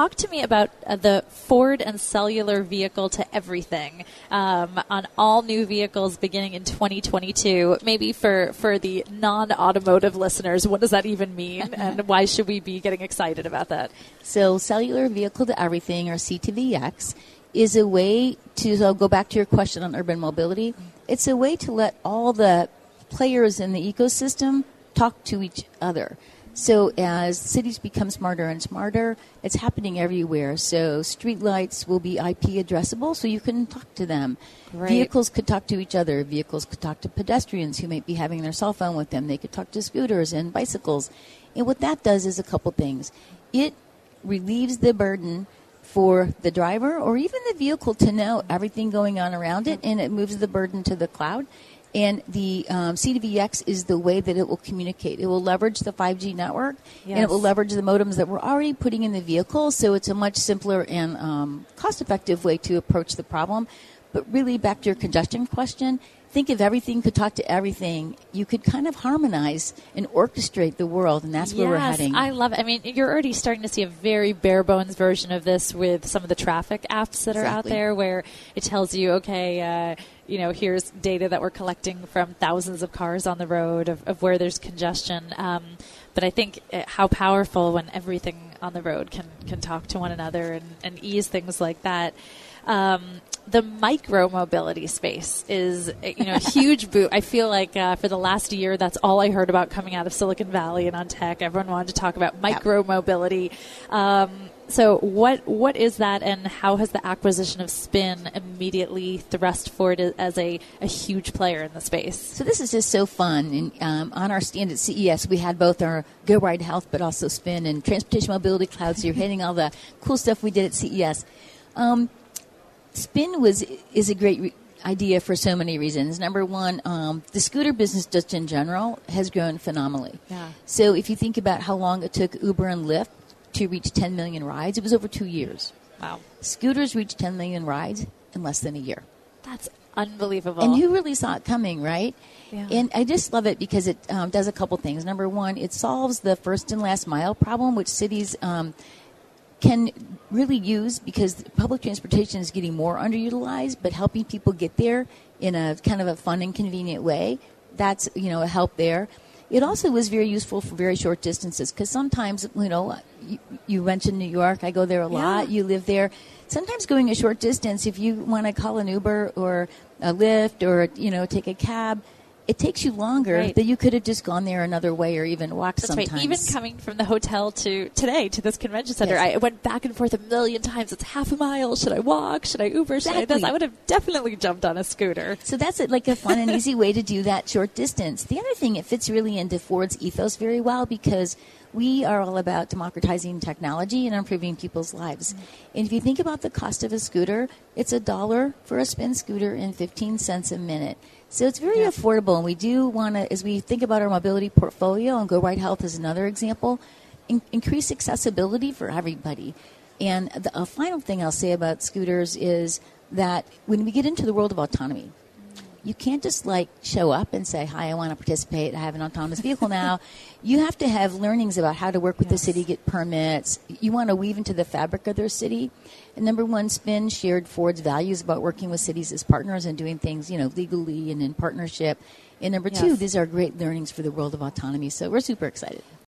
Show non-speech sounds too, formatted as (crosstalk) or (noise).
talk to me about uh, the Ford and cellular vehicle to everything um, on all new vehicles beginning in 2022. Maybe for, for the non automotive listeners, what does that even mean? (laughs) and why should we be getting excited about that? So, cellular vehicle to everything, or C-V2X, is a way to so I'll go back to your question on urban mobility. It's a way to let all the players in the ecosystem talk to each other. So as cities become smarter and smarter, it's happening everywhere. So streetlights will be IP addressable, so you can talk to them. Right. Vehicles could talk to each other. Vehicles could talk to pedestrians who might be having their cell phone with them. They could talk to scooters and bicycles. And what that does is a couple things. It relieves the burden for the driver or even the vehicle to know everything going on around it, and it moves the burden to the cloud. And the um, C-V2X is the way that it will communicate. It will leverage the 5G network, and it will leverage the modems that we're already putting in the vehicle. So it's a much simpler and um, cost-effective way to approach the problem. But really, back to your congestion question, think if everything could talk to everything, you could kind of harmonize and orchestrate the world, and that's where we're Yes, heading. I love it. I mean, you're already starting to see a very bare bones version of this with some of the traffic apps that are out there where it tells you, okay, uh, you know, here's data that we're collecting from thousands of cars on the road of, of where there's congestion. Um, but I think uh, how powerful when everything on the road can, can talk to one another and, and ease things like that. Um, the micro mobility space is you know a (laughs) huge boot. I feel like uh, for the last year, that's all I heard about coming out of Silicon Valley and on tech. Everyone wanted to talk about micro mobility. Um, so what what is that, and how has the acquisition of Spin immediately thrust Ford as a, a huge player in the space? So this is just so fun. And um, on our stand at CES, we had both our Go Ride Health, but also Spin and Transportation Mobility Cloud. So you're hitting all the cool stuff we did at CES. Um, Spin was is a great re- idea for so many reasons. Number one, um, the scooter business just in general has grown phenomenally. Yeah. So if you think about how long it took Uber and Lyft to reach 10 million rides, it was over two years. Wow, Scooters reached 10 million rides in less than a year. that's unbelievable. And who really saw it coming, right? Yeah. And I just love it because it um, does a couple things. Number one, it solves the first and last mile problem, which cities um, can really use because public transportation is getting more underutilized, but helping people get there in a kind of a fun and convenient way, that's, you know, a help there. It also was very useful for very short distances because sometimes, you know, you, you mentioned New York. I go there a lot. Yeah. You live there. Sometimes going a short distance, if you want to call an Uber or a Lyft or, you know, take a cab, it takes you longer Right. that you could have just gone there another way or even walked That's sometimes. right. Even coming from the hotel to today to this convention center, Yes. I went back and forth a million times. It's half a mile. Should I walk? Should I Uber? Should I this? Exactly. I would have definitely jumped on a scooter. So that's it, like a fun and easy way to do that short distance. The other thing, it fits really into Ford's ethos very well because we are all about democratizing technology and improving people's lives. Mm-hmm. And if you think about the cost of a scooter, it's a dollar for a spin scooter and 15 cents a minute. So it's very Yeah. affordable. And we do want to, as we think about our mobility portfolio, and Go Ride Health is another example, in- increase accessibility for everybody. And the a final thing I'll say about scooters is that when we get into the world of autonomy, you can't just like show up and say, "Hi, I want to participate. I have an autonomous vehicle (laughs) now." you have to have learnings about how to work with the city, get permits. You want to weave into the fabric of their city. And number one, Spin shared Ford's values about working with cities as partners and doing things, you know, legally and in partnership. And number two, these are great learnings for the world of autonomy. So we're super excited.